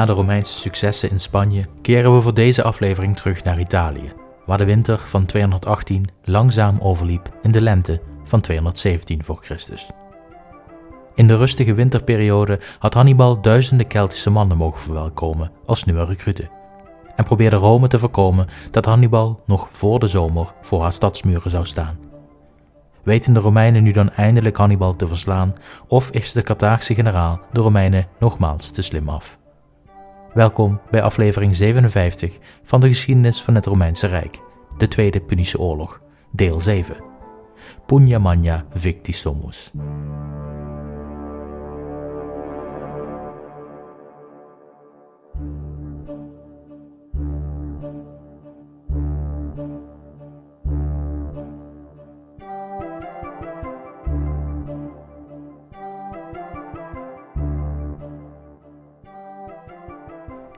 Na de Romeinse successen in Spanje keren we voor deze aflevering terug naar Italië, waar de winter van 218 langzaam overliep in de lente van 217 voor Christus. In de rustige winterperiode had Hannibal duizenden Keltische mannen mogen verwelkomen als nieuwe recruten en probeerde Rome te voorkomen dat Hannibal nog voor de zomer voor haar stadsmuren zou staan. Weten de Romeinen nu dan eindelijk Hannibal te verslaan of is de Carthaagse generaal de Romeinen nogmaals te slim af? Welkom bij aflevering 57 van de geschiedenis van het Romeinse Rijk, de Tweede Punische Oorlog, deel 7. Pugna Magna Victisomus.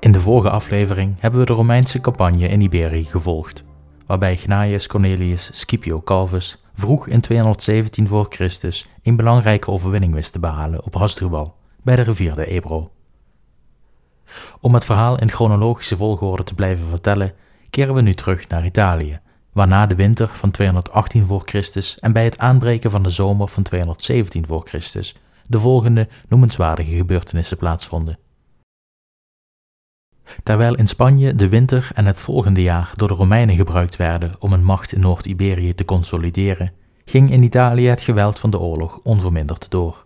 In de vorige aflevering hebben we de Romeinse campagne in Iberië gevolgd, waarbij Gnaeus Cornelius Scipio Calvus vroeg in 217 voor Christus een belangrijke overwinning wist te behalen op Hasdrubal bij de rivier de Ebro. Om het verhaal in chronologische volgorde te blijven vertellen, keren we nu terug naar Italië, waarna de winter van 218 voor Christus en bij het aanbreken van de zomer van 217 voor Christus de volgende noemenswaardige gebeurtenissen plaatsvonden. Terwijl in Spanje de winter en het volgende jaar door de Romeinen gebruikt werden om een macht in Noord-Iberië te consolideren, ging in Italië het geweld van de oorlog onverminderd door.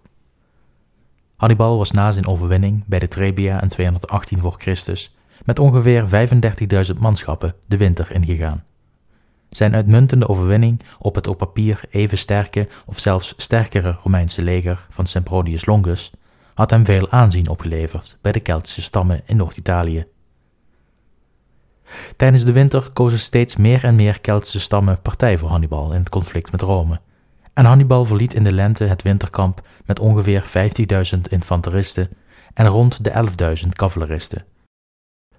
Hannibal was na zijn overwinning bij de Trebia in 218 voor Christus met ongeveer 35.000 manschappen de winter ingegaan. Zijn uitmuntende overwinning op het op papier even sterke of zelfs sterkere Romeinse leger van Sempronius Longus had hem veel aanzien opgeleverd bij de Keltische stammen in Noord-Italië. Tijdens de winter kozen steeds meer en meer Keltische stammen partij voor Hannibal in het conflict met Rome. En Hannibal verliet in de lente het winterkamp met ongeveer 50.000 infanteristen en rond de 11.000 cavaleristen.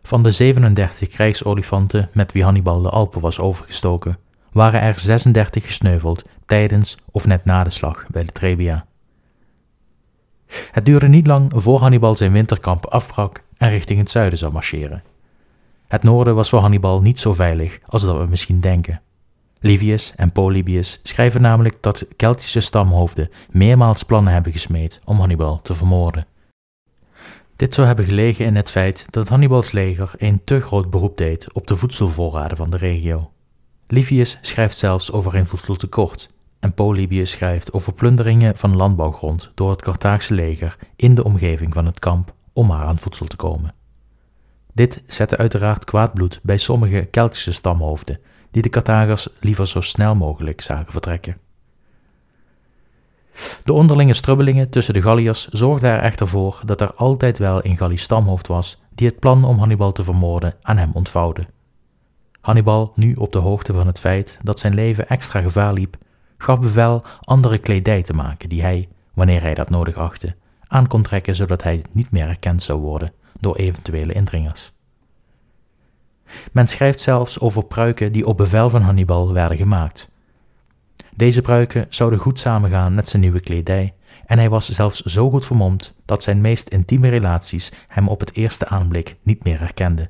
Van de 37 krijgsolifanten met wie Hannibal de Alpen was overgestoken, waren er 36 gesneuveld tijdens of net na de slag bij de Trebia. Het duurde niet lang voor Hannibal zijn winterkamp afbrak en richting het zuiden zou marcheren. Het noorden was voor Hannibal niet zo veilig als dat we misschien denken. Livius en Polybius schrijven namelijk dat Keltische stamhoofden meermaals plannen hebben gesmeed om Hannibal te vermoorden. Dit zou hebben gelegen in het feit dat Hannibals leger een te groot beroep deed op de voedselvoorraden van de regio. Livius schrijft zelfs over een voedseltekort en Polybius schrijft over plunderingen van landbouwgrond door het Carthaagse leger in de omgeving van het kamp om maar aan voedsel te komen. Dit zette uiteraard kwaad bloed bij sommige Keltische stamhoofden, die de Carthagers liever zo snel mogelijk zagen vertrekken. De onderlinge strubbelingen tussen de Galliërs zorgden er echter voor dat er altijd wel een Gallisch stamhoofd was die het plan om Hannibal te vermoorden aan hem ontvouwde. Hannibal, nu op de hoogte van het feit dat zijn leven extra gevaar liep, gaf bevel andere kledij te maken die hij, wanneer hij dat nodig achtte, aan kon trekken zodat hij niet meer herkend zou worden door eventuele indringers. Men schrijft zelfs over pruiken die op bevel van Hannibal werden gemaakt. Deze pruiken zouden goed samengaan met zijn nieuwe kledij, en hij was zelfs zo goed vermomd dat zijn meest intieme relaties hem op het eerste aanblik niet meer herkenden.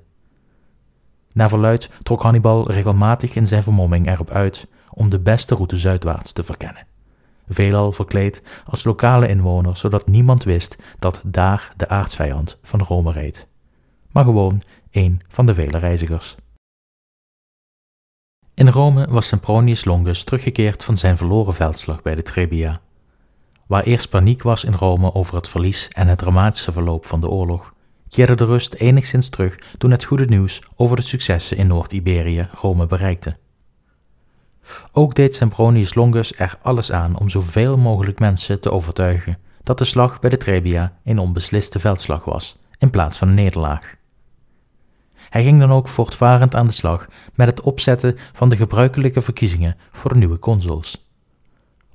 Naar verluid trok Hannibal regelmatig in zijn vermomming erop uit om de beste route zuidwaarts te verkennen. Veelal verkleed als lokale inwoner, zodat niemand wist dat daar de aardsvijand van Rome reed. Maar gewoon een van de vele reizigers. In Rome was Sempronius Longus teruggekeerd van zijn verloren veldslag bij de Trebia. Waar eerst paniek was in Rome over het verlies en het dramatische verloop van de oorlog, keerde de rust enigszins terug toen het goede nieuws over de successen in Noord-Iberië Rome bereikte. Ook deed Sempronius Longus er alles aan om zoveel mogelijk mensen te overtuigen dat de slag bij de Trebia een onbesliste veldslag was, in plaats van een nederlaag. Hij ging dan ook voortvarend aan de slag met het opzetten van de gebruikelijke verkiezingen voor de nieuwe consuls.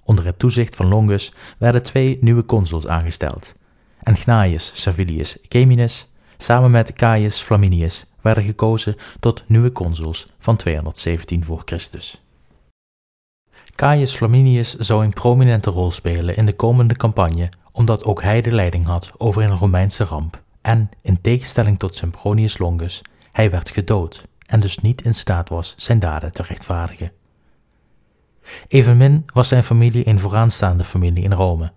Onder het toezicht van Longus werden twee nieuwe consuls aangesteld, en Gnaeus Servilius Geminus samen met Caius Flaminius werden gekozen tot nieuwe consuls van 217 voor Christus. Caius Flaminius zou een prominente rol spelen in de komende campagne, omdat ook hij de leiding had over een Romeinse ramp en, in tegenstelling tot Sempronius Longus, hij werd gedood en dus niet in staat was zijn daden te rechtvaardigen. Evenmin was zijn familie een vooraanstaande familie in Rome,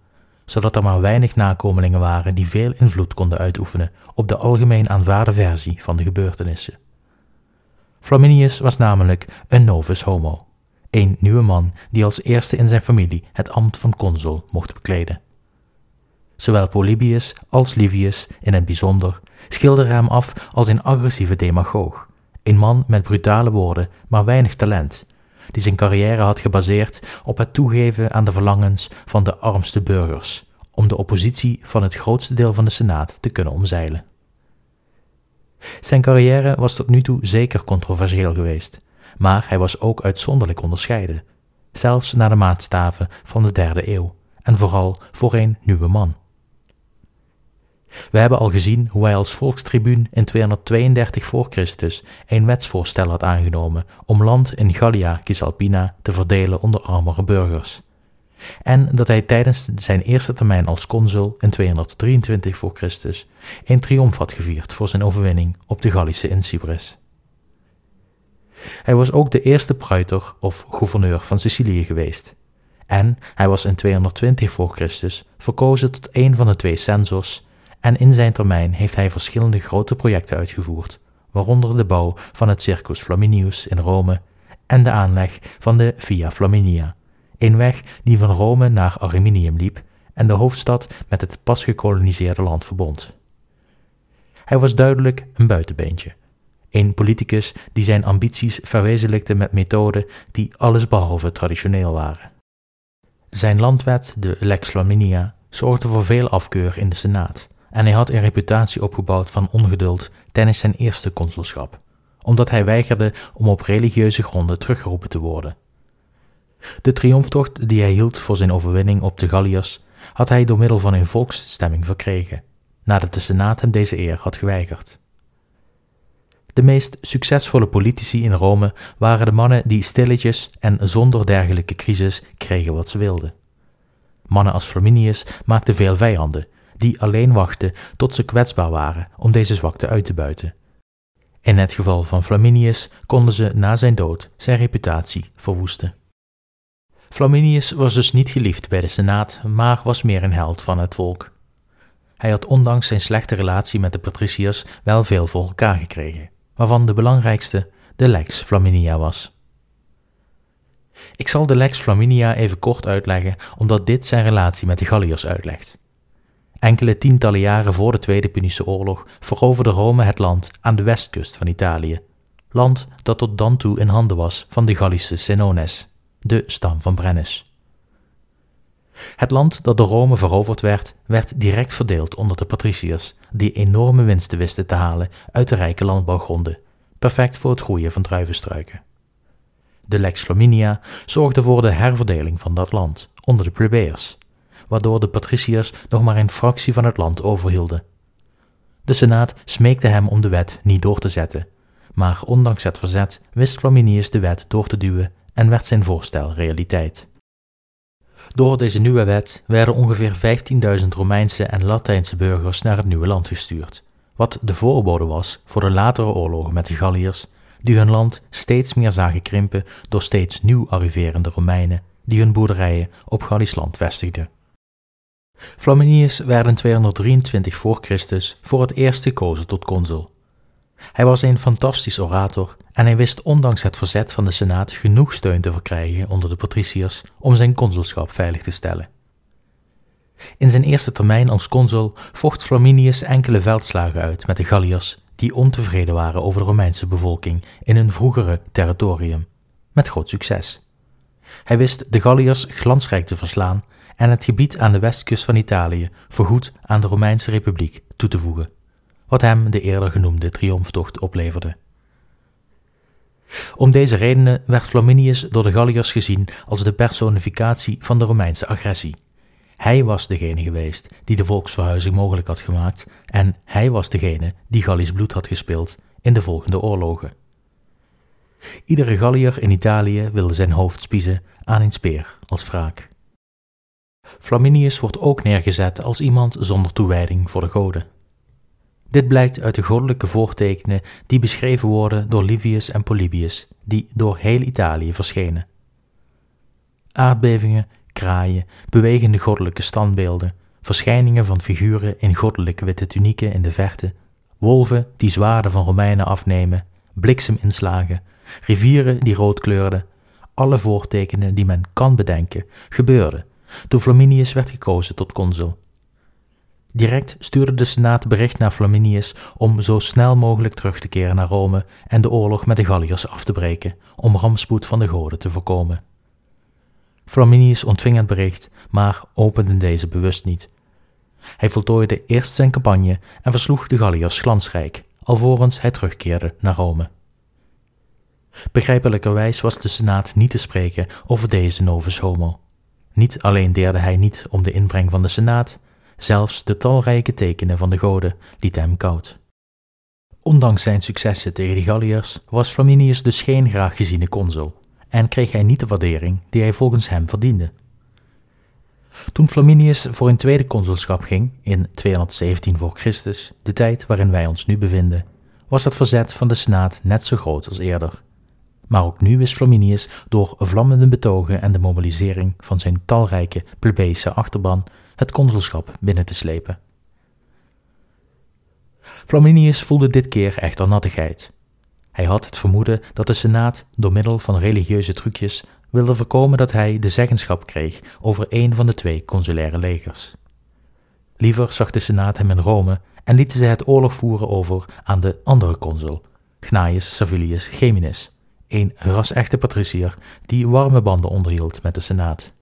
zodat er maar weinig nakomelingen waren die veel invloed konden uitoefenen op de algemeen aanvaarde versie van de gebeurtenissen. Flaminius was namelijk een novus homo, een nieuwe man die als eerste in zijn familie het ambt van consul mocht bekleden. Zowel Polybius als Livius in het bijzonder schilderen hem af als een agressieve demagoog, een man met brutale woorden, maar weinig talent, die zijn carrière had gebaseerd op het toegeven aan de verlangens van de armste burgers, om de oppositie van het grootste deel van de Senaat te kunnen omzeilen. Zijn carrière was tot nu toe zeker controversieel geweest, maar hij was ook uitzonderlijk onderscheiden, zelfs naar de maatstaven van de derde eeuw, en vooral voor een nieuwe man. We hebben al gezien hoe hij als volkstribuun in 232 voor Christus een wetsvoorstel had aangenomen om land in Gallia Cisalpina te verdelen onder armere burgers. En dat hij tijdens zijn eerste termijn als consul in 223 voor Christus een triomf had gevierd voor zijn overwinning op de Gallische in. Hij was ook de eerste pruiter of gouverneur van Sicilië geweest. En hij was in 220 voor Christus verkozen tot een van de twee censors en in zijn termijn heeft hij verschillende grote projecten uitgevoerd, waaronder de bouw van het Circus Flaminius in Rome en de aanleg van de Via Flaminia, een weg die van Rome naar Arminium liep en de hoofdstad met het pas gekoloniseerde land verbond. Hij was duidelijk een buitenbeentje, een politicus die zijn ambities verwezenlijkte met methoden die allesbehalve traditioneel waren. Zijn landwet, de Lex Flaminia, zorgde voor veel afkeur in de Senaat en hij had een reputatie opgebouwd van ongeduld tijdens zijn eerste consulschap, omdat hij weigerde om op religieuze gronden teruggeroepen te worden. De triomftocht die hij hield voor zijn overwinning op de Galliërs had hij door middel van een volksstemming verkregen, nadat de Senaat hem deze eer had geweigerd. De meest succesvolle politici in Rome waren de mannen die stilletjes en zonder dergelijke crisis kregen wat ze wilden. Mannen als Flaminius maakten veel vijanden die alleen wachten tot ze kwetsbaar waren om deze zwakte uit te buiten. In het geval van Flaminius konden ze na zijn dood zijn reputatie verwoesten. Flaminius was dus niet geliefd bij de Senaat, maar was meer een held van het volk. Hij had ondanks zijn slechte relatie met de patriciërs wel veel voor elkaar gekregen, waarvan de belangrijkste de Lex Flaminia was. Ik zal de Lex Flaminia even kort uitleggen, omdat dit zijn relatie met de Galliërs uitlegt. Enkele tientallen jaren voor de Tweede Punische Oorlog veroverde Rome het land aan de westkust van Italië, land dat tot dan toe in handen was van de Gallische Senones, de stam van Brennus. Het land dat door Rome veroverd werd, werd direct verdeeld onder de patriciërs, die enorme winsten wisten te halen uit de rijke landbouwgronden, perfect voor het groeien van druivenstruiken. De Lex Flaminia zorgde voor de herverdeling van dat land onder de plebeiers, waardoor de patriciërs nog maar een fractie van het land overhielden. De Senaat smeekte hem om de wet niet door te zetten, maar ondanks het verzet wist Flaminius de wet door te duwen en werd zijn voorstel realiteit. Door deze nieuwe wet werden ongeveer 15.000 Romeinse en Latijnse burgers naar het nieuwe land gestuurd, wat de voorbode was voor de latere oorlogen met de Galliërs, die hun land steeds meer zagen krimpen door steeds nieuw arriverende Romeinen die hun boerderijen op Gallisch land vestigden. Flaminius werd in 223 voor Christus voor het eerst gekozen tot consul. Hij was een fantastisch orator en hij wist ondanks het verzet van de Senaat genoeg steun te verkrijgen onder de patriciërs om zijn consulschap veilig te stellen. In zijn eerste termijn als consul vocht Flaminius enkele veldslagen uit met de Galliërs die ontevreden waren over de Romeinse bevolking in hun vroegere territorium, met groot succes. Hij wist de Galliërs glansrijk te verslaan en het gebied aan de westkust van Italië voorgoed aan de Romeinse Republiek toe te voegen, wat hem de eerder genoemde triomftocht opleverde. Om deze redenen werd Flaminius door de Galliërs gezien als de personificatie van de Romeinse agressie. Hij was degene geweest die de volksverhuizing mogelijk had gemaakt en hij was degene die Gallisch bloed had gespeeld in de volgende oorlogen. Iedere Galliër in Italië wilde zijn hoofd spiezen aan een speer als wraak. Flaminius wordt ook neergezet als iemand zonder toewijding voor de goden. Dit blijkt uit de goddelijke voortekenen die beschreven worden door Livius en Polybius, die door heel Italië verschenen. Aardbevingen, kraaien, bewegende goddelijke standbeelden, verschijningen van figuren in goddelijke witte tunieken in de verte, wolven die zwaarden van Romeinen afnemen, blikseminslagen, rivieren die rood kleurden, alle voortekenen die men kan bedenken, gebeurden toen Flaminius werd gekozen tot consul. Direct stuurde de Senaat bericht naar Flaminius om zo snel mogelijk terug te keren naar Rome en de oorlog met de Galliërs af te breken, om rampspoed van de goden te voorkomen. Flaminius ontving het bericht, maar opende deze bewust niet. Hij voltooide eerst zijn campagne en versloeg de Galliërs glansrijk, alvorens hij terugkeerde naar Rome. Begrijpelijkerwijs was de Senaat niet te spreken over deze novus homo. Niet alleen deerde hij niet om de inbreng van de Senaat, zelfs de talrijke tekenen van de goden lieten hem koud. Ondanks zijn successen tegen de Galliërs was Flaminius dus geen graag geziene consul en kreeg hij niet de waardering die hij volgens hem verdiende. Toen Flaminius voor een tweede consulschap ging, in 217 voor Christus, de tijd waarin wij ons nu bevinden, was het verzet van de Senaat net zo groot als eerder. Maar ook nu wist Flaminius door vlammende betogen en de mobilisering van zijn talrijke plebejse achterban het consulschap binnen te slepen. Flaminius voelde dit keer echter nattigheid. Hij had het vermoeden dat de Senaat door middel van religieuze trucjes wilde voorkomen dat hij de zeggenschap kreeg over een van de twee consulaire legers. Liever zag de Senaat hem in Rome en lieten ze het oorlog voeren over aan de andere consul, Gnaeus Servilius Geminis, een ras-echte patricier die warme banden onderhield met de Senaat.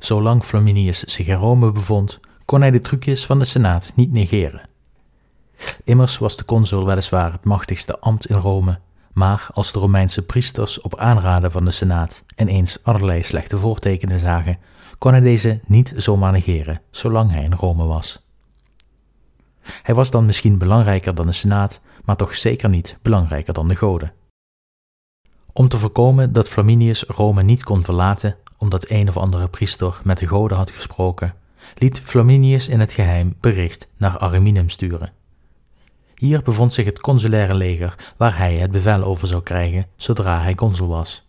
Zolang Flaminius zich in Rome bevond, kon hij de trucjes van de Senaat niet negeren. Immers was de consul weliswaar het machtigste ambt in Rome, maar als de Romeinse priesters op aanraden van de Senaat ineens allerlei slechte voortekenen zagen, kon hij deze niet zomaar negeren, zolang hij in Rome was. Hij was dan misschien belangrijker dan de Senaat, maar toch zeker niet belangrijker dan de goden. Om te voorkomen dat Flaminius Rome niet kon verlaten, omdat een of andere priester met de goden had gesproken, liet Flaminius in het geheim bericht naar Ariminum sturen. Hier bevond zich het consulaire leger waar hij het bevel over zou krijgen zodra hij consul was.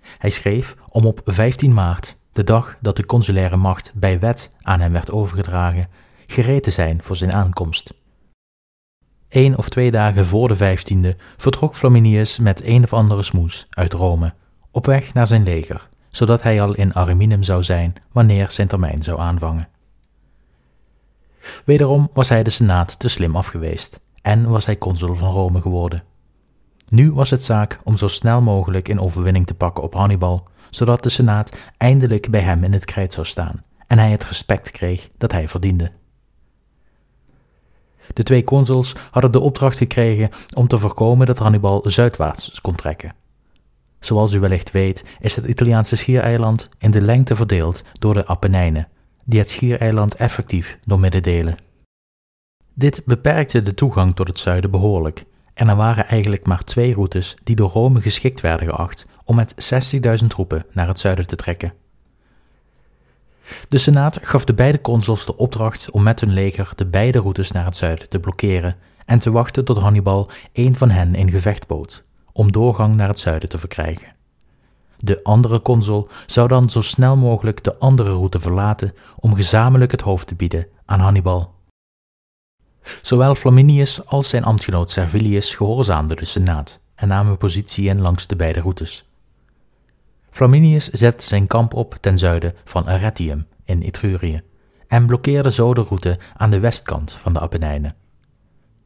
Hij schreef om op 15 maart, de dag dat de consulaire macht bij wet aan hem werd overgedragen, gereed te zijn voor zijn aankomst. Eén of twee dagen voor de vijftiende vertrok Flaminius met een of andere smoes uit Rome, op weg naar zijn leger, zodat hij al in Ariminum zou zijn wanneer zijn termijn zou aanvangen. Wederom was hij de Senaat te slim afgeweest en was hij consul van Rome geworden. Nu was het zaak om zo snel mogelijk in overwinning te pakken op Hannibal, zodat de Senaat eindelijk bij hem in het krijt zou staan en hij het respect kreeg dat hij verdiende. De twee consuls hadden de opdracht gekregen om te voorkomen dat Hannibal zuidwaarts kon trekken. Zoals u wellicht weet, is het Italiaanse schiereiland in de lengte verdeeld door de Apennijnen, die het schiereiland effectief doormidden delen. Dit beperkte de toegang tot het zuiden behoorlijk, en er waren eigenlijk maar twee routes die door Rome geschikt werden geacht om met 60.000 troepen naar het zuiden te trekken. De Senaat gaf de beide consuls de opdracht om met hun leger de beide routes naar het zuiden te blokkeren en te wachten tot Hannibal een van hen in gevecht bood, om doorgang naar het zuiden te verkrijgen. De andere consul zou dan zo snel mogelijk de andere route verlaten om gezamenlijk het hoofd te bieden aan Hannibal. Zowel Flaminius als zijn ambtgenoot Servilius gehoorzaamden de Senaat en namen positie in langs de beide routes. Flaminius zette zijn kamp op ten zuiden van Arretium in Etrurië en blokkeerde zo de route aan de westkant van de Apennijnen.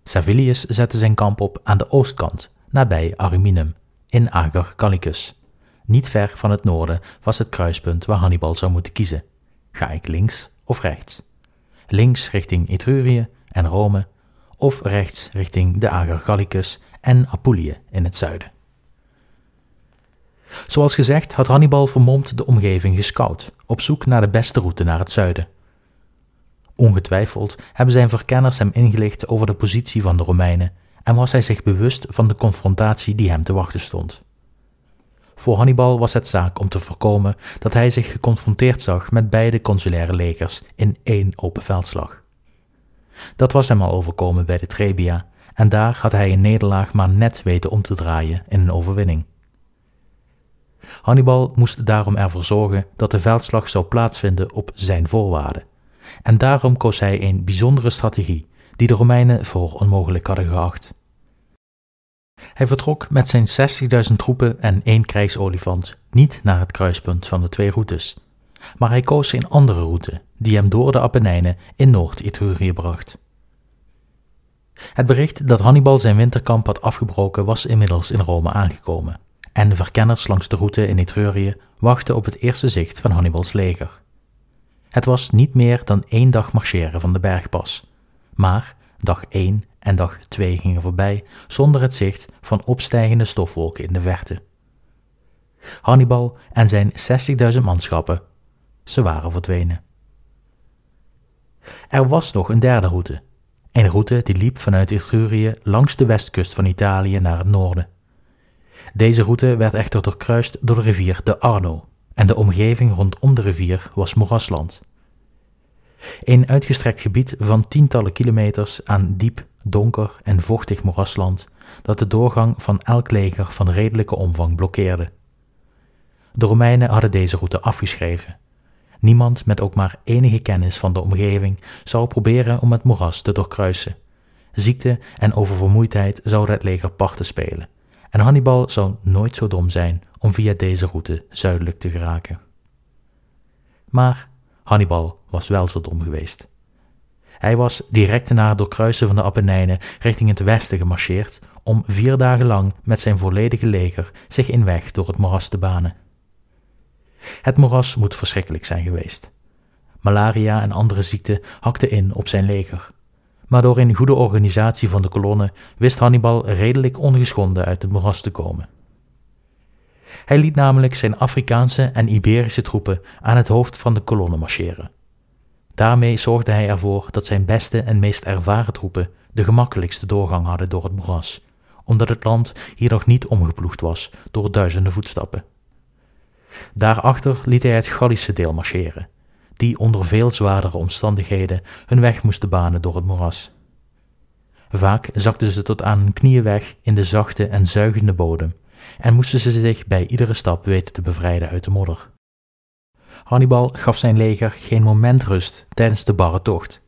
Servilius zette zijn kamp op aan de oostkant, nabij Ariminum, in Ager Gallicus. Niet ver van het noorden was het kruispunt waar Hannibal zou moeten kiezen. Ga ik links of rechts? Links richting Etrurië en Rome, of rechts richting de Ager Gallicus en Apulië in het zuiden. Zoals gezegd had Hannibal vermomd de omgeving gescout, op zoek naar de beste route naar het zuiden. Ongetwijfeld hebben zijn verkenners hem ingelicht over de positie van de Romeinen en was hij zich bewust van de confrontatie die hem te wachten stond. Voor Hannibal was het zaak om te voorkomen dat hij zich geconfronteerd zag met beide consulaire legers in één open veldslag. Dat was hem al overkomen bij de Trebia, en daar had hij een nederlaag maar net weten om te draaien in een overwinning. Hannibal moest daarom ervoor zorgen dat de veldslag zou plaatsvinden op zijn voorwaarden. En daarom koos hij een bijzondere strategie die de Romeinen voor onmogelijk hadden geacht. Hij vertrok met zijn 60.000 troepen en één krijgsolifant niet naar het kruispunt van de twee routes, maar hij koos een andere route die hem door de Apennijnen in Noord-Etrurië bracht. Het bericht dat Hannibal zijn winterkamp had afgebroken was inmiddels in Rome aangekomen, en de verkenners langs de route in Etrurië wachten op het eerste zicht van Hannibals leger. Het was niet meer dan één dag marcheren van de bergpas, maar dag 1 en dag 2 gingen voorbij zonder het zicht van opstijgende stofwolken in de verte. Hannibal en zijn 60.000 manschappen, ze waren verdwenen. Er was nog een derde route, een route die liep vanuit Etrurië langs de westkust van Italië naar het noorden. Deze route werd echter doorkruist door de rivier de Arno en de omgeving rondom de rivier was moerasland. Een uitgestrekt gebied van tientallen kilometers aan diep, donker en vochtig moerasland dat de doorgang van elk leger van redelijke omvang blokkeerde. De Romeinen hadden deze route afgeschreven. Niemand met ook maar enige kennis van de omgeving zou proberen om het moeras te doorkruisen. Ziekte en oververmoeidheid zouden het leger parten spelen, en Hannibal zou nooit zo dom zijn om via deze route zuidelijk te geraken. Maar Hannibal was wel zo dom geweest. Hij was direct na het doorkruisen van de Apennijnen richting het westen gemarcheerd om vier dagen lang met zijn volledige leger zich in weg door het moeras te banen. Het moeras moet verschrikkelijk zijn geweest. Malaria en andere ziekten hakten in op zijn leger. Maar door een goede organisatie van de kolonne wist Hannibal redelijk ongeschonden uit het moeras te komen. Hij liet namelijk zijn Afrikaanse en Iberische troepen aan het hoofd van de kolonne marcheren. Daarmee zorgde hij ervoor dat zijn beste en meest ervaren troepen de gemakkelijkste doorgang hadden door het moeras, omdat het land hier nog niet omgeploegd was door duizenden voetstappen. Daarachter liet hij het Gallische deel marcheren, die onder veel zwaardere omstandigheden hun weg moesten banen door het moeras. Vaak zakten ze tot aan hun knieën weg in de zachte en zuigende bodem en moesten ze zich bij iedere stap weten te bevrijden uit de modder. Hannibal gaf zijn leger geen moment rust tijdens de barre tocht.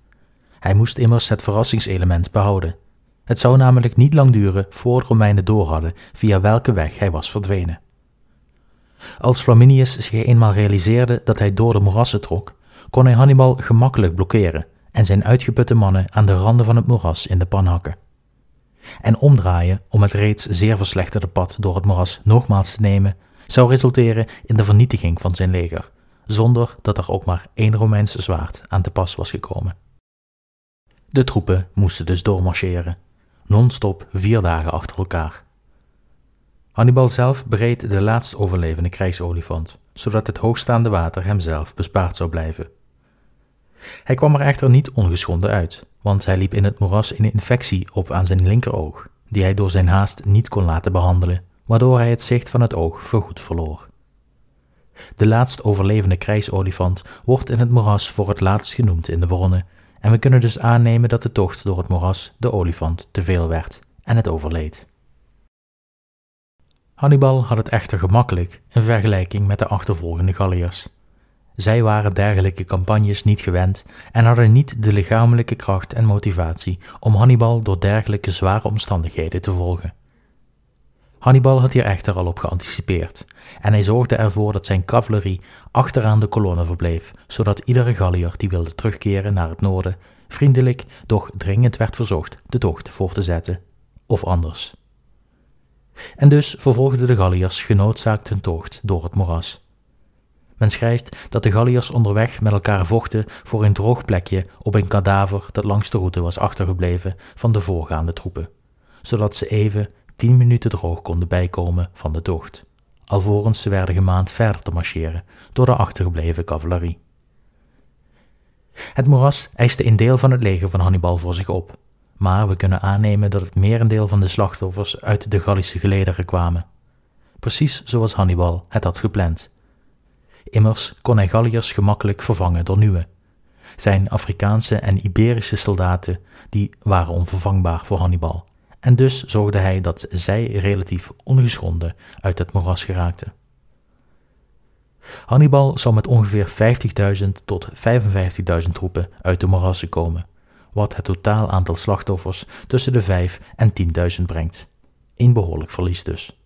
Hij moest immers het verrassingselement behouden. Het zou namelijk niet lang duren voor de Romeinen door hadden via welke weg hij was verdwenen. Als Flaminius zich eenmaal realiseerde dat hij door de moerassen trok, kon hij Hannibal gemakkelijk blokkeren en zijn uitgeputte mannen aan de randen van het moeras in de pan hakken. En omdraaien om het reeds zeer verslechterde pad door het moeras nogmaals te nemen, zou resulteren in de vernietiging van zijn leger, zonder dat er ook maar één Romeinse zwaard aan te pas was gekomen. De troepen moesten dus doormarcheren, non-stop vier dagen achter elkaar. Hannibal zelf bereed de laatst overlevende krijgsolifant, zodat het hoogstaande water hemzelf bespaard zou blijven. Hij kwam er echter niet ongeschonden uit, want hij liep in het moeras een infectie op aan zijn linkeroog, die hij door zijn haast niet kon laten behandelen, waardoor hij het zicht van het oog voorgoed verloor. De laatst overlevende krijgsolifant wordt in het moeras voor het laatst genoemd in de bronnen, en we kunnen dus aannemen dat de tocht door het moeras de olifant te veel werd en het overleed. Hannibal had het echter gemakkelijk in vergelijking met de achtervolgende Galliërs. Zij waren dergelijke campagnes niet gewend en hadden niet de lichamelijke kracht en motivatie om Hannibal door dergelijke zware omstandigheden te volgen. Hannibal had hier echter al op geanticipeerd en hij zorgde ervoor dat zijn cavalerie achteraan de kolonne verbleef, zodat iedere Gallier die wilde terugkeren naar het noorden vriendelijk, doch dringend werd verzocht de tocht voor te zetten, of anders. En dus vervolgden de Galliërs genoodzaakt hun tocht door het moeras. Men schrijft dat de Galliërs onderweg met elkaar vochten voor een droog plekje op een kadaver dat langs de route was achtergebleven van de voorgaande troepen, zodat ze even tien minuten droog konden bijkomen van de tocht, alvorens ze werden gemaand verder te marcheren door de achtergebleven cavalerie. Het moeras eiste een deel van het leger van Hannibal voor zich op, maar we kunnen aannemen dat het merendeel van de slachtoffers uit de Gallische gelederen kwamen. Precies zoals Hannibal het had gepland. Immers kon hij Galliërs gemakkelijk vervangen door nieuwe. zijn Afrikaanse en Iberische soldaten die waren onvervangbaar voor Hannibal, en dus zorgde hij dat zij relatief ongeschonden uit het moeras geraakten. Hannibal zou met ongeveer 50.000 tot 55.000 troepen uit de moerassen komen, wat het totaal aantal slachtoffers tussen de 5 en 10.000 brengt. Een behoorlijk verlies dus.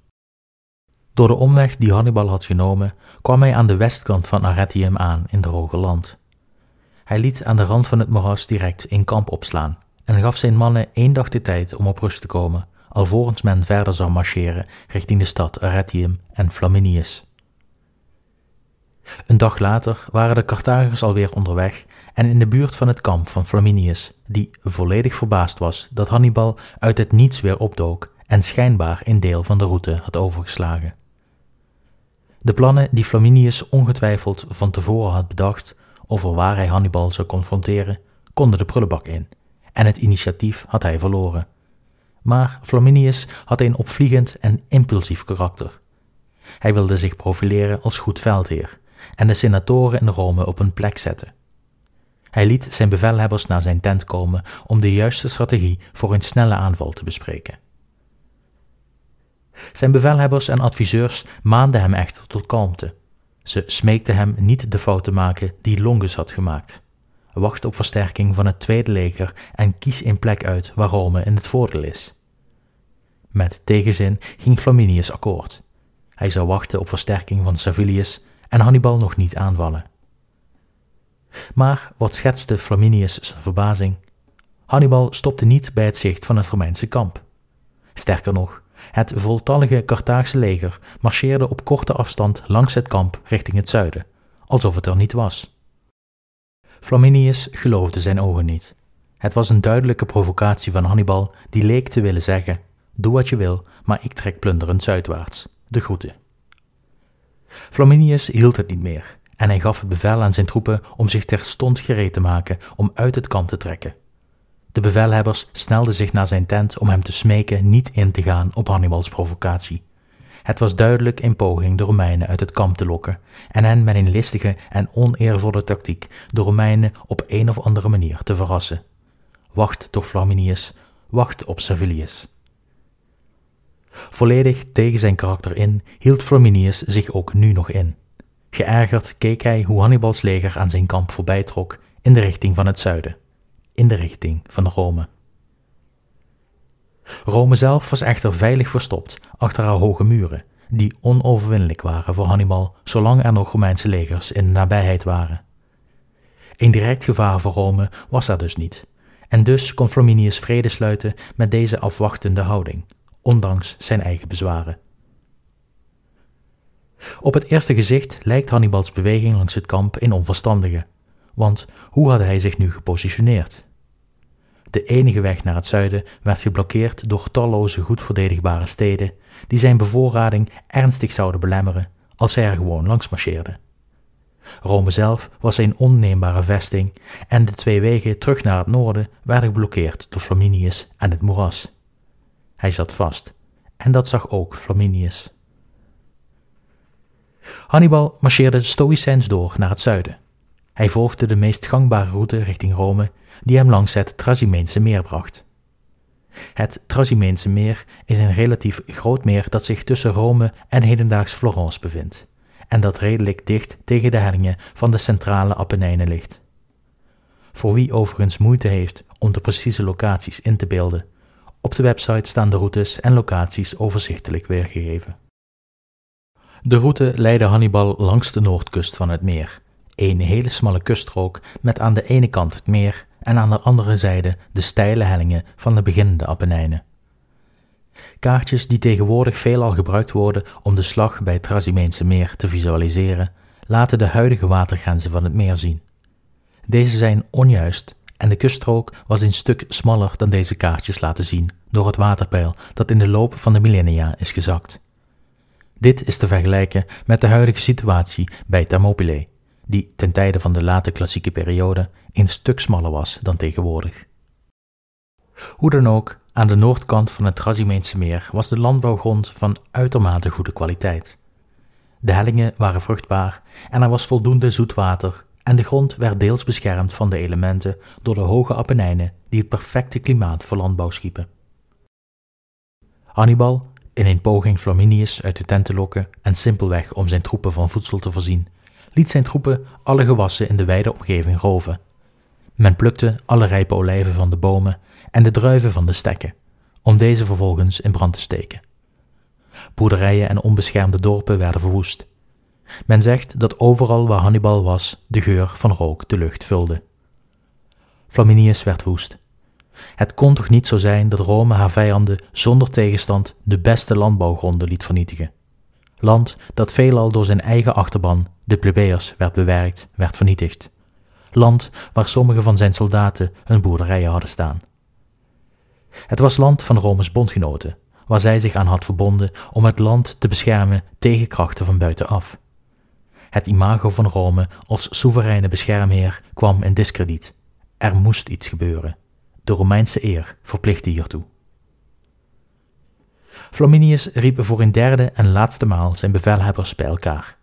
Door de omweg die Hannibal had genomen, kwam hij aan de westkant van Arretium aan in Hoge Land. Hij liet aan de rand van het moeras direct een kamp opslaan en gaf zijn mannen één dag de tijd om op rust te komen, alvorens men verder zou marcheren richting de stad Arretium en Flaminius. Een dag later waren de Carthagers alweer onderweg en in de buurt van het kamp van Flaminius, die volledig verbaasd was dat Hannibal uit het niets weer opdook en schijnbaar een deel van de route had overgeslagen. De plannen die Flaminius ongetwijfeld van tevoren had bedacht over waar hij Hannibal zou confronteren, konden de prullenbak in, en het initiatief had hij verloren. Maar Flaminius had een opvliegend en impulsief karakter. Hij wilde zich profileren als goed veldheer en de senatoren in Rome op een plek zetten. Hij liet zijn bevelhebbers naar zijn tent komen om de juiste strategie voor een snelle aanval te bespreken. Zijn bevelhebbers en adviseurs maanden hem echter tot kalmte. Ze smeekten hem niet de fout te maken die Longus had gemaakt. Wacht op versterking van het tweede leger en kies een plek uit waar Rome in het voordeel is. Met tegenzin ging Flaminius akkoord. Hij zou wachten op versterking van Servilius en Hannibal nog niet aanvallen. Maar wat schetste Flaminius zijn verbazing? Hannibal stopte niet bij het zicht van het Romeinse kamp. Sterker nog, het voltallige Carthaagse leger marcheerde op korte afstand langs het kamp richting het zuiden, alsof het er niet was. Flaminius geloofde zijn ogen niet. Het was een duidelijke provocatie van Hannibal, die leek te willen zeggen: Doe wat je wil, maar ik trek plunderend zuidwaarts. De groeten. Flaminius hield het niet meer en hij gaf het bevel aan zijn troepen om zich terstond gereed te maken om uit het kamp te trekken. De bevelhebbers snelden zich naar zijn tent om hem te smeken niet in te gaan op Hannibals provocatie. Het was duidelijk een poging de Romeinen uit het kamp te lokken en hen met een listige en oneervolle tactiek de Romeinen op een of andere manier te verrassen. Wacht toch Flaminius, wacht op Servilius. Volledig tegen zijn karakter in hield Flaminius zich ook nu nog in. Geërgerd keek hij hoe Hannibals leger aan zijn kamp voorbij trok in de richting van het zuiden, in de richting van Rome. Rome zelf was echter veilig verstopt achter haar hoge muren, die onoverwinnelijk waren voor Hannibal zolang er nog Romeinse legers in de nabijheid waren. Een direct gevaar voor Rome was er dus niet, en dus kon Flaminius vrede sluiten met deze afwachtende houding, ondanks zijn eigen bezwaren. Op het eerste gezicht lijkt Hannibals beweging langs het kamp een onverstandige, want hoe had hij zich nu gepositioneerd? De enige weg naar het zuiden werd geblokkeerd door talloze goed verdedigbare steden, die zijn bevoorrading ernstig zouden belemmeren als hij er gewoon langs marcheerde. Rome zelf was een onneembare vesting en de twee wegen terug naar het noorden werden geblokkeerd door Flaminius en het moeras. Hij zat vast, en dat zag ook Flaminius. Hannibal marcheerde stoïcijns door naar het zuiden. Hij volgde de meest gangbare route richting Rome, die hem langs het Trasimeense meer bracht. Het Trasimeense meer is een relatief groot meer dat zich tussen Rome en hedendaags Florence bevindt, en dat redelijk dicht tegen de hellingen van de centrale Apennijnen ligt. Voor wie overigens moeite heeft om de precieze locaties in te beelden, op de website staan de routes en locaties overzichtelijk weergegeven. De route leidde Hannibal langs de noordkust van het meer, een hele smalle kuststrook met aan de ene kant het meer en aan de andere zijde de steile hellingen van de beginnende Apennijnen. Kaartjes die tegenwoordig veelal gebruikt worden om de slag bij het Trasimeense meer te visualiseren, laten de huidige watergrenzen van het meer zien. Deze zijn onjuist en de kuststrook was een stuk smaller dan deze kaartjes laten zien door het waterpeil dat in de loop van de millennia is gezakt. Dit is te vergelijken met de huidige situatie bij Thermopylae, die ten tijde van de late klassieke periode een stuk smaller was dan tegenwoordig. Hoe dan ook, aan de noordkant van het Trasimeense meer was de landbouwgrond van uitermate goede kwaliteit. De hellingen waren vruchtbaar en er was voldoende zoet water en de grond werd deels beschermd van de elementen door de hoge Apennijnen die het perfecte klimaat voor landbouw schiepen. Hannibal, in een poging Flaminius uit de tent te lokken en simpelweg om zijn troepen van voedsel te voorzien, liet zijn troepen alle gewassen in de wijde omgeving roven. Men plukte alle rijpe olijven van de bomen en de druiven van de stekken, om deze vervolgens in brand te steken. Boerderijen en onbeschermde dorpen werden verwoest. Men zegt dat overal waar Hannibal was, de geur van rook de lucht vulde. Flaminius werd woest. Het kon toch niet zo zijn dat Rome haar vijanden zonder tegenstand de beste landbouwgronden liet vernietigen. Land dat veelal door zijn eigen achterban, de plebeiers, werd bewerkt, werd vernietigd. Land waar sommige van zijn soldaten hun boerderijen hadden staan. Het was land van Rome's bondgenoten, waar zij zich aan had verbonden om het land te beschermen tegen krachten van buitenaf. Het imago van Rome als soevereine beschermheer kwam in diskrediet. Er moest iets gebeuren. De Romeinse eer verplichtte hiertoe. Flaminius riep voor een derde en laatste maal zijn bevelhebbers bij elkaar.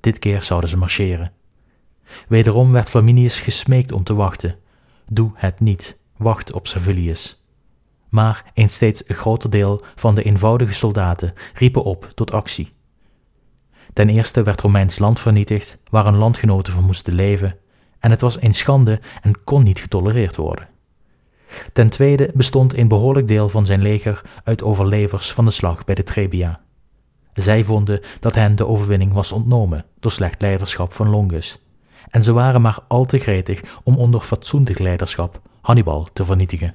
Dit keer zouden ze marcheren. Wederom werd Flaminius gesmeekt om te wachten. Doe het niet, wacht op Servilius. Maar een steeds groter deel van de eenvoudige soldaten riepen op tot actie. Ten eerste werd Romeins land vernietigd, waar hun landgenoten van moesten leven, en het was een schande en kon niet getolereerd worden. Ten tweede bestond een behoorlijk deel van zijn leger uit overlevers van de slag bij de Trebia. Zij vonden dat hen de overwinning was ontnomen door slecht leiderschap van Longus, en ze waren maar al te gretig om onder fatsoenlijk leiderschap Hannibal te vernietigen.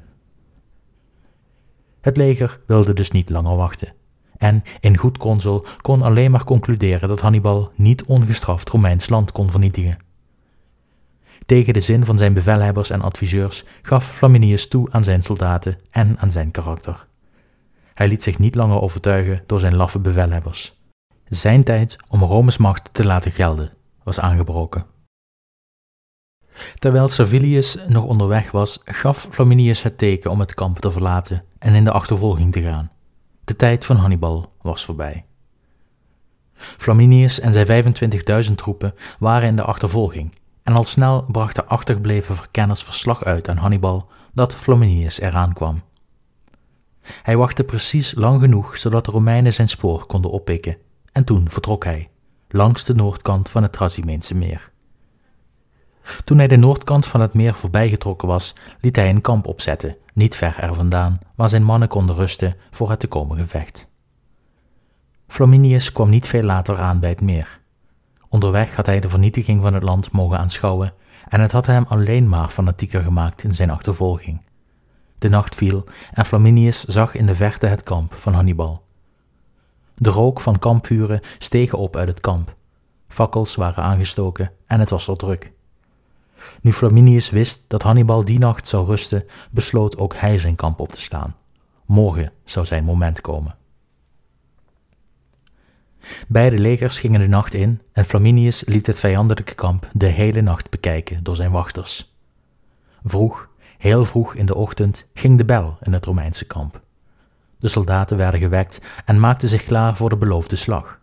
Het leger wilde dus niet langer wachten, en in goed consul kon alleen maar concluderen dat Hannibal niet ongestraft Romeins land kon vernietigen. Tegen de zin van zijn bevelhebbers en adviseurs gaf Flaminius toe aan zijn soldaten en aan zijn karakter. Hij liet zich niet langer overtuigen door zijn laffe bevelhebbers. Zijn tijd om Rome's macht te laten gelden was aangebroken. Terwijl Servilius nog onderweg was, gaf Flaminius het teken om het kamp te verlaten en in de achtervolging te gaan. De tijd van Hannibal was voorbij. Flaminius en zijn 25.000 troepen waren in de achtervolging en al snel brachten achtergebleven verkenners verslag uit aan Hannibal dat Flaminius eraan kwam. Hij wachtte precies lang genoeg zodat de Romeinen zijn spoor konden oppikken en toen vertrok hij, langs de noordkant van het Trasimeense meer. Toen hij de noordkant van het meer voorbijgetrokken was, liet hij een kamp opzetten, niet ver er vandaan, waar zijn mannen konden rusten voor het te komen gevecht. Flaminius kwam niet veel later aan bij het meer. Onderweg had hij de vernietiging van het land mogen aanschouwen en het had hem alleen maar fanatieker gemaakt in zijn achtervolging. De nacht viel en Flaminius zag in de verte het kamp van Hannibal. De rook van kampvuren steeg op uit het kamp. Fakkels waren aangestoken en het was al druk. Nu Flaminius wist dat Hannibal die nacht zou rusten, besloot ook hij zijn kamp op te slaan. Morgen zou zijn moment komen. Beide legers gingen de nacht in en Flaminius liet het vijandelijke kamp de hele nacht bekijken door zijn wachters. Vroeg, heel vroeg in de ochtend, ging de bel in het Romeinse kamp. De soldaten werden gewekt en maakten zich klaar voor de beloofde slag.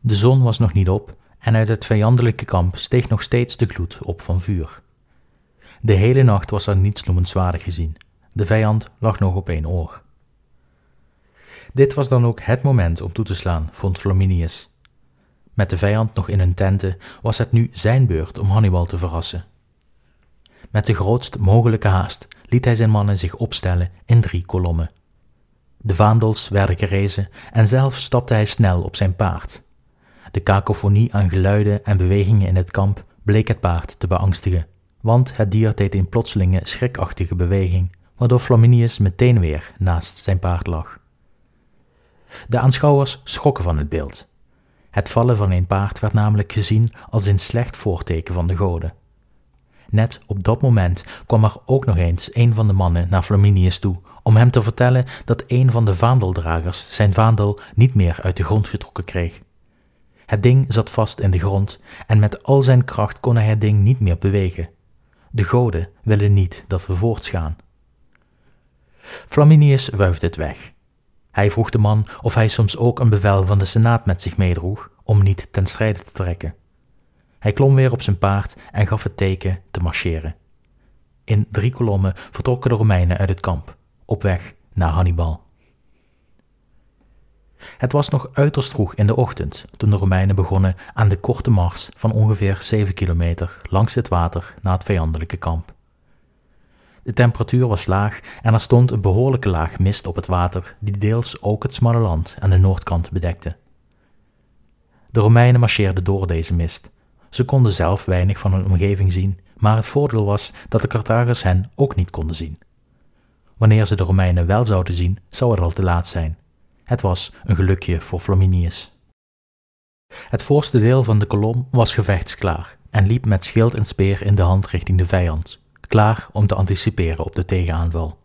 De zon was nog niet op en uit het vijandelijke kamp steeg nog steeds de gloed op van vuur. De hele nacht was er niets noemenswaardig gezien. De vijand lag nog op één oor. Dit was dan ook het moment om toe te slaan, vond Flaminius. Met de vijand nog in hun tenten was het nu zijn beurt om Hannibal te verrassen. Met de grootst mogelijke haast liet hij zijn mannen zich opstellen in drie kolommen. De vaandels werden gerezen en zelf stapte hij snel op zijn paard. De kakofonie aan geluiden en bewegingen in het kamp bleek het paard te beangstigen, want het dier deed een plotselinge, schrikachtige beweging, waardoor Flaminius meteen weer naast zijn paard lag. De aanschouwers schrokken van het beeld. Het vallen van een paard werd namelijk gezien als een slecht voorteken van de goden. Net op dat moment kwam er ook nog eens een van de mannen naar Flaminius toe om hem te vertellen dat een van de vaandeldragers zijn vaandel niet meer uit de grond getrokken kreeg. Het ding zat vast in de grond en met al zijn kracht kon hij het ding niet meer bewegen. De goden willen niet dat we voortgaan. Flaminius wuifde het weg hij vroeg de man of hij soms ook een bevel van de Senaat met zich meedroeg om niet ten strijde te trekken. Hij klom weer op zijn paard en gaf het teken te marcheren. In drie kolommen vertrokken de Romeinen uit het kamp, op weg naar Hannibal. Het was nog uiterst vroeg in de ochtend toen de Romeinen begonnen aan de korte mars van ongeveer 7 kilometer langs het water naar het vijandelijke kamp. De temperatuur was laag en er stond een behoorlijke laag mist op het water, die deels ook het smalle land aan de noordkant bedekte. De Romeinen marcheerden door deze mist. Ze konden zelf weinig van hun omgeving zien, maar het voordeel was dat de Carthagers hen ook niet konden zien. Wanneer ze de Romeinen wel zouden zien, zou het al te laat zijn. Het was een gelukje voor Flaminius. Het voorste deel van de kolom was gevechtsklaar en liep met schild en speer in de hand richting de vijand, klaar om te anticiperen op de tegenaanval.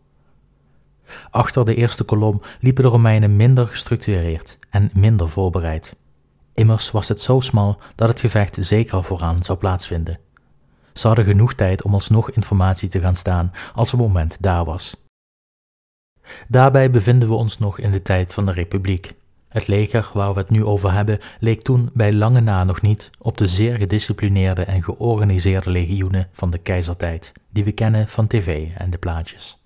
Achter de eerste kolom liepen de Romeinen minder gestructureerd en minder voorbereid. Immers was het zo smal dat het gevecht zeker vooraan zou plaatsvinden. Ze hadden genoeg tijd om alsnog informatie te gaan staan als het moment daar was. Daarbij bevinden we ons nog in de tijd van de Republiek. Het leger waar we het nu over hebben leek toen bij lange na nog niet op de zeer gedisciplineerde en georganiseerde legioenen van de keizertijd, die we kennen van tv en de plaatjes.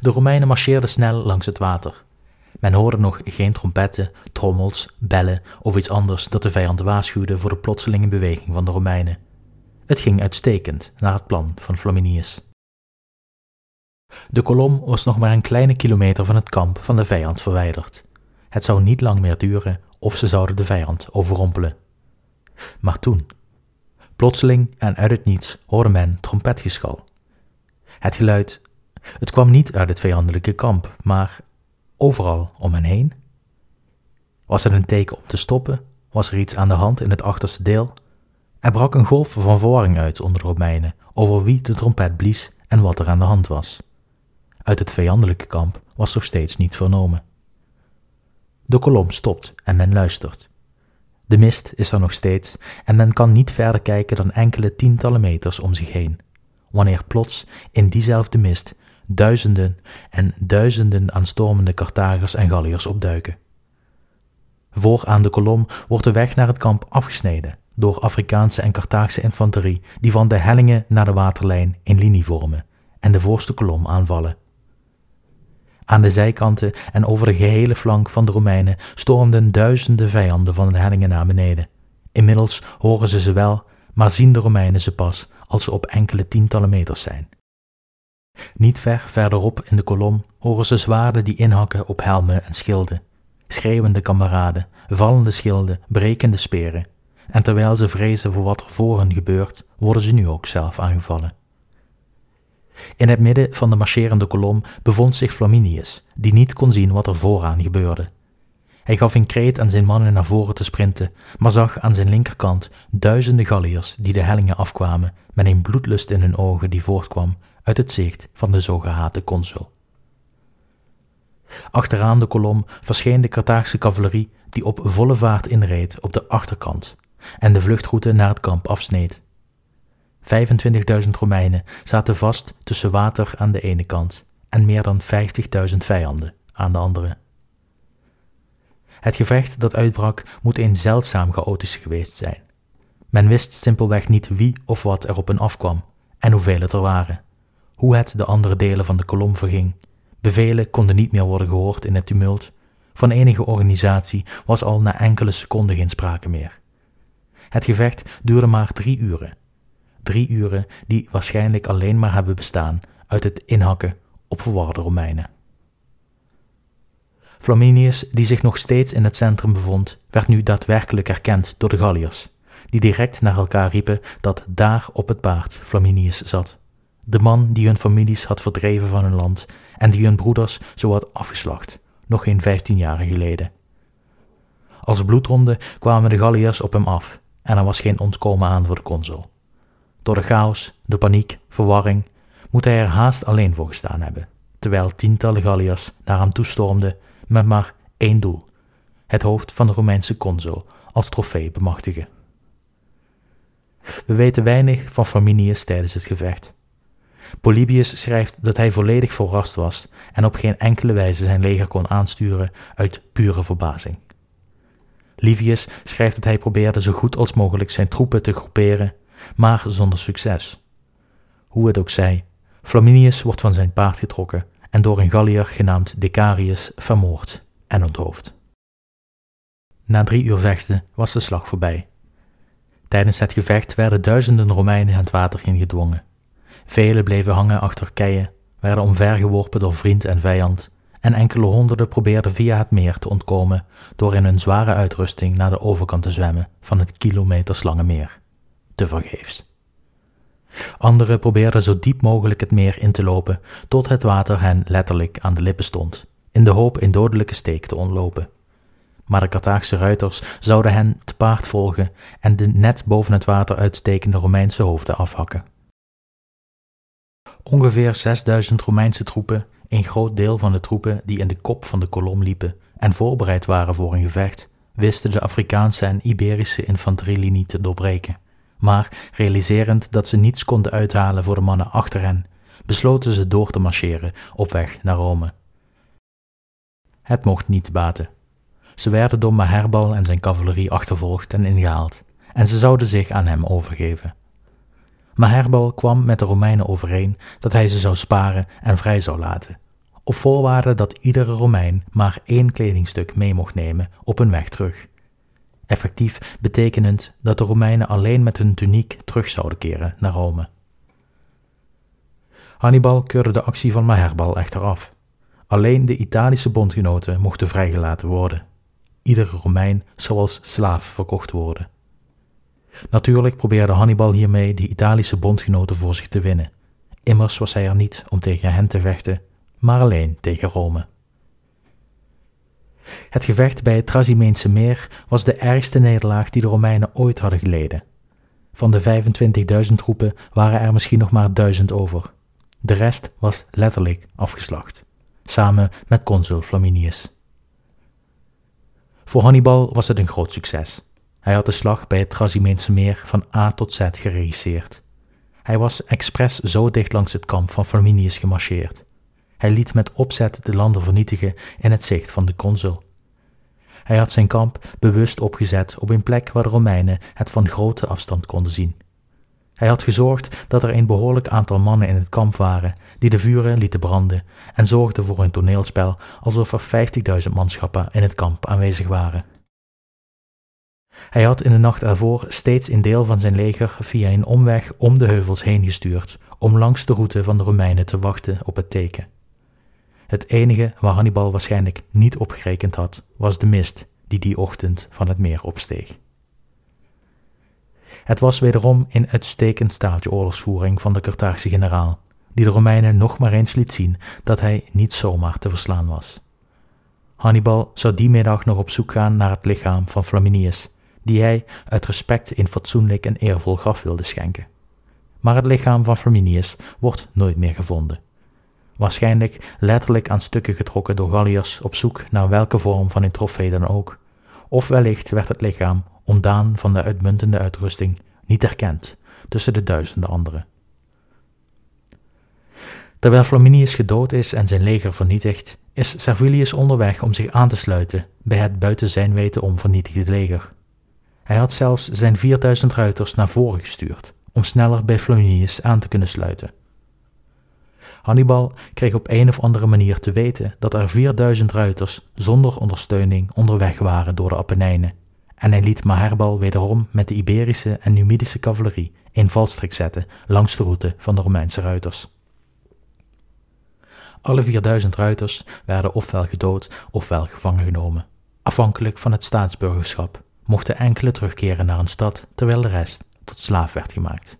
De Romeinen marcheerden snel langs het water. Men hoorde nog geen trompetten, trommels, bellen of iets anders dat de vijand waarschuwde voor de plotselinge beweging van de Romeinen. Het ging uitstekend naar het plan van Flaminius. De kolom was nog maar een kleine kilometer van het kamp van de vijand verwijderd. Het zou niet lang meer duren of ze zouden de vijand overrompelen. Maar toen, plotseling en uit het niets, hoorde men trompetgeschal. Het geluid, het kwam niet uit het vijandelijke kamp, maar overal om hen heen. Was het een teken om te stoppen? Was er iets aan de hand in het achterste deel? Er brak een golf van verwarring uit onder de Romeinen over wie de trompet blies en wat er aan de hand was. Uit het vijandelijke kamp was nog steeds niets vernomen. De kolom stopt en men luistert. De mist is er nog steeds en men kan niet verder kijken dan enkele tientallen meters om zich heen, wanneer plots in diezelfde mist duizenden en duizenden aanstormende Carthagers en Galliërs opduiken. Voor aan de kolom wordt de weg naar het kamp afgesneden door Afrikaanse en Carthaagse infanterie die van de hellingen naar de waterlijn in linie vormen en de voorste kolom aanvallen. Aan de zijkanten en over de gehele flank van de Romeinen stormden duizenden vijanden van de hellingen naar beneden. Inmiddels horen ze ze wel, maar zien de Romeinen ze pas als ze op enkele tientallen meters zijn. Niet ver verderop in de kolom horen ze zwaarden die inhakken op helmen en schilden, schreeuwende kameraden, vallende schilden, brekende speren. En terwijl ze vrezen voor wat er voor hen gebeurt, worden ze nu ook zelf aangevallen. In het midden van de marcherende kolom bevond zich Flaminius, die niet kon zien wat er vooraan gebeurde. Hij gaf een kreet aan zijn mannen naar voren te sprinten, maar zag aan zijn linkerkant duizenden Galliërs die de hellingen afkwamen met een bloedlust in hun ogen die voortkwam uit het zicht van de zo gehate consul. Achteraan de kolom verscheen de Carthaagse cavalerie die op volle vaart inreed op de achterkant en de vluchtroute naar het kamp afsneed. 25.000 Romeinen zaten vast tussen water aan de ene kant en meer dan 50.000 vijanden aan de andere. Het gevecht dat uitbrak moet een zeldzaam chaotisch geweest zijn. Men wist simpelweg niet wie of wat er op hen afkwam en hoeveel het er waren. Hoe het de andere delen van de kolom verging. Bevelen konden niet meer worden gehoord in het tumult. Van enige organisatie was al na enkele seconden geen sprake meer. Het gevecht duurde maar drie uren drie uren die waarschijnlijk alleen maar hebben bestaan uit het inhakken op verwarde Romeinen. Flaminius, die zich nog steeds in het centrum bevond, werd nu daadwerkelijk erkend door de Galliërs, die direct naar elkaar riepen dat daar op het paard Flaminius zat. De man die hun families had verdreven van hun land en die hun broeders zo had afgeslacht, nog geen vijftien jaren geleden. Als bloedronde kwamen de Galliërs op hem af en er was geen ontkomen aan voor de consul. Door de chaos, de paniek, verwarring, moet hij er haast alleen voor gestaan hebben, terwijl tientallen Galliërs naar hem toestormden met maar één doel: het hoofd van de Romeinse consul als trofee bemachtigen. We weten weinig van Flaminius tijdens het gevecht. Polybius schrijft dat hij volledig verrast was en op geen enkele wijze zijn leger kon aansturen uit pure verbazing. Livius schrijft dat hij probeerde zo goed als mogelijk zijn troepen te groeperen, maar zonder succes. Hoe het ook zij, Flaminius wordt van zijn paard getrokken en door een Gallier genaamd Decarius vermoord en onthoofd. Na drie uur vechten was de slag voorbij. Tijdens het gevecht werden duizenden Romeinen het water ingedwongen. Velen bleven hangen achter keien, werden omvergeworpen door vriend en vijand, en enkele honderden probeerden via het meer te ontkomen door in hun zware uitrusting naar de overkant te zwemmen van het kilometerslange meer. Te vergeefs. Anderen probeerden zo diep mogelijk het meer in te lopen, tot het water hen letterlijk aan de lippen stond, in de hoop een dodelijke steek te ontlopen. Maar de Carthaagse ruiters zouden hen te paard volgen en de net boven het water uitstekende Romeinse hoofden afhakken. Ongeveer 6000 Romeinse troepen, een groot deel van de troepen die in de kop van de kolom liepen en voorbereid waren voor een gevecht, wisten de Afrikaanse en Iberische infanterielinie te doorbreken maar realiserend dat ze niets konden uithalen voor de mannen achter hen, besloten ze door te marcheren op weg naar Rome. Het mocht niet baten. Ze werden door Maherbal en zijn cavalerie achtervolgd en ingehaald, en ze zouden zich aan hem overgeven. Maherbal kwam met de Romeinen overeen dat hij ze zou sparen en vrij zou laten, op voorwaarde dat iedere Romein maar één kledingstuk mee mocht nemen op hun weg terug effectief betekenend dat de Romeinen alleen met hun tuniek terug zouden keren naar Rome. Hannibal keurde de actie van Maherbal echter af. Alleen de Italische bondgenoten mochten vrijgelaten worden. Iedere Romein zou als slaaf verkocht worden. Natuurlijk probeerde Hannibal hiermee de Italische bondgenoten voor zich te winnen. Immers was hij er niet om tegen hen te vechten, maar alleen tegen Rome. Het gevecht bij het Trasimeense meer was de ergste nederlaag die de Romeinen ooit hadden geleden. Van de 25.000 troepen waren er misschien nog maar duizend over. De rest was letterlijk afgeslacht, samen met consul Flaminius. Voor Hannibal was het een groot succes. Hij had de slag bij het Trasimeense meer van A tot Z geregisseerd. Hij was expres zo dicht langs het kamp van Flaminius gemarcheerd. Hij liet met opzet de landen vernietigen in het zicht van de consul. Hij had zijn kamp bewust opgezet op een plek waar de Romeinen het van grote afstand konden zien. Hij had gezorgd dat er een behoorlijk aantal mannen in het kamp waren die de vuren lieten branden en zorgde voor een toneelspel alsof er 50.000 manschappen in het kamp aanwezig waren. Hij had in de nacht ervoor steeds een deel van zijn leger via een omweg om de heuvels heen gestuurd om langs de route van de Romeinen te wachten op het teken. Het enige waar Hannibal waarschijnlijk niet op gerekend had, was de mist die die ochtend van het meer opsteeg. Het was wederom een uitstekend staaltje oorlogsvoering van de Carthaagse generaal, die de Romeinen nog maar eens liet zien dat hij niet zomaar te verslaan was. Hannibal zou die middag nog op zoek gaan naar het lichaam van Flaminius, die hij uit respect een fatsoenlijk en eervol graf wilde schenken. Maar het lichaam van Flaminius wordt nooit meer gevonden waarschijnlijk letterlijk aan stukken getrokken door Galliërs op zoek naar welke vorm van een trofee dan ook. Of wellicht werd het lichaam, ontdaan van de uitmuntende uitrusting, niet herkend tussen de duizenden anderen. Terwijl Flaminius gedood is en zijn leger vernietigd, is Servilius onderweg om zich aan te sluiten bij het buiten zijn weten om vernietigde leger. Hij had zelfs zijn 4000 ruiters naar voren gestuurd om sneller bij Flaminius aan te kunnen sluiten. Hannibal kreeg op een of andere manier te weten dat er 4000 ruiters zonder ondersteuning onderweg waren door de Apennijnen, en hij liet Maherbal wederom met de Iberische en Numidische cavalerie een valstrik zetten langs de route van de Romeinse ruiters. Alle 4000 ruiters werden ofwel gedood ofwel gevangen genomen. Afhankelijk van het staatsburgerschap mochten enkele terugkeren naar een stad, terwijl de rest tot slaaf werd gemaakt.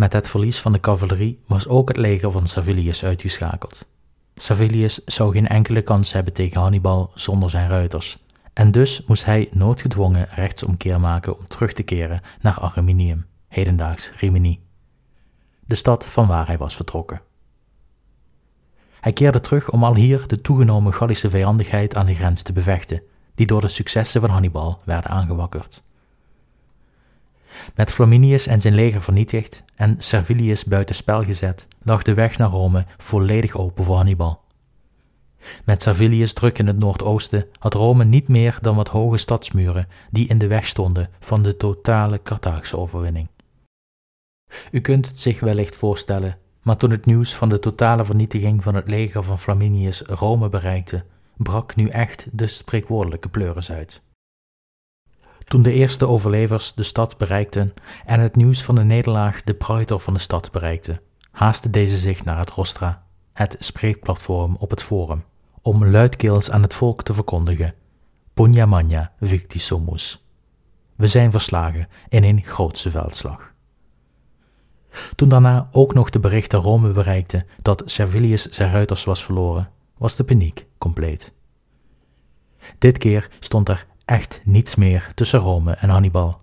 Met het verlies van de cavalerie was ook het leger van Servilius uitgeschakeld. Servilius zou geen enkele kans hebben tegen Hannibal zonder zijn ruiters, en dus moest hij noodgedwongen rechtsomkeer maken om terug te keren naar Arminium, hedendaags Rimini, de stad van waar hij was vertrokken. Hij keerde terug om al hier de toegenomen Gallische vijandigheid aan de grens te bevechten, die door de successen van Hannibal werden aangewakkerd. Met Flaminius en zijn leger vernietigd en Servilius buiten spel gezet, lag de weg naar Rome volledig open voor Hannibal. Met Servilius druk in het noordoosten had Rome niet meer dan wat hoge stadsmuren die in de weg stonden van de totale Carthaagse overwinning. U kunt het zich wellicht voorstellen, maar toen het nieuws van de totale vernietiging van het leger van Flaminius Rome bereikte, brak nu echt de spreekwoordelijke pleuris uit. Toen de eerste overlevers de stad bereikten en het nieuws van de nederlaag de praetor van de stad bereikte, haastte deze zich naar het rostra, het spreekplatform op het forum, om luidkeels aan het volk te verkondigen: Pugna magna victi sumus. We zijn verslagen in een grootse veldslag. Toen daarna ook nog de berichten Rome bereikte dat Servilius zijn ruiters was verloren, was de paniek compleet. Dit keer stond er echt niets meer tussen Rome en Hannibal.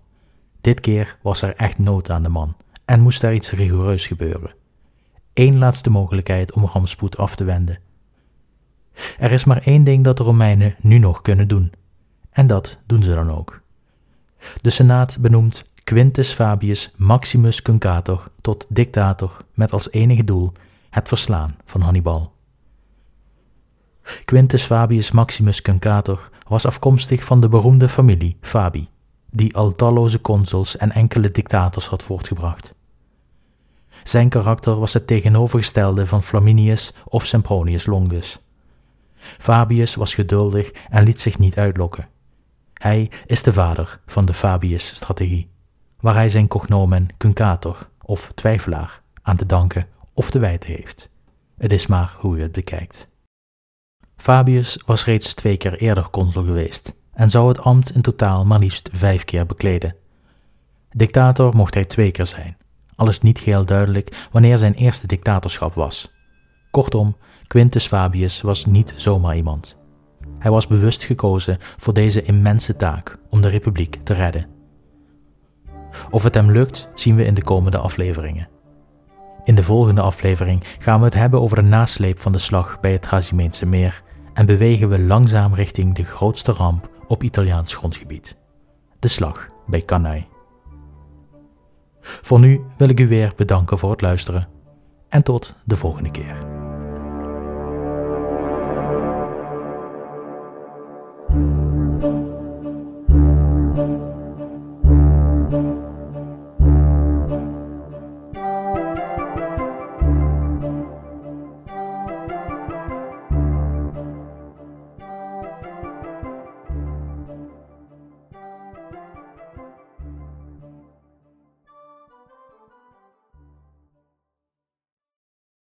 Dit keer was er echt nood aan de man en moest er iets rigoureus gebeuren. Eén laatste mogelijkheid om rampspoed af te wenden. Er is maar één ding dat de Romeinen nu nog kunnen doen. En dat doen ze dan ook. De Senaat benoemt Quintus Fabius Maximus Cuncator tot dictator met als enige doel het verslaan van Hannibal. Quintus Fabius Maximus Cuncator was afkomstig van de beroemde familie Fabi, die al talloze consuls en enkele dictators had voortgebracht. Zijn karakter was het tegenovergestelde van Flaminius of Sempronius Longus. Fabius was geduldig en liet zich niet uitlokken. Hij is de vader van de Fabius-strategie, waar hij zijn cognomen Cuncator of twijfelaar aan te danken of te wijten heeft. Het is maar hoe u het bekijkt. Fabius was reeds twee keer eerder consul geweest en zou het ambt in totaal maar liefst vijf keer bekleden. Dictator mocht hij twee keer zijn, al is niet geheel duidelijk wanneer zijn eerste dictatorschap was. Kortom, Quintus Fabius was niet zomaar iemand. Hij was bewust gekozen voor deze immense taak om de republiek te redden. Of het hem lukt, zien we in de komende afleveringen. In de volgende aflevering gaan we het hebben over de nasleep van de slag bij het Trasimeense meer en bewegen we langzaam richting de grootste ramp op Italiaans grondgebied: de slag bij Cannae. Voor nu wil ik u weer bedanken voor het luisteren en tot de volgende keer.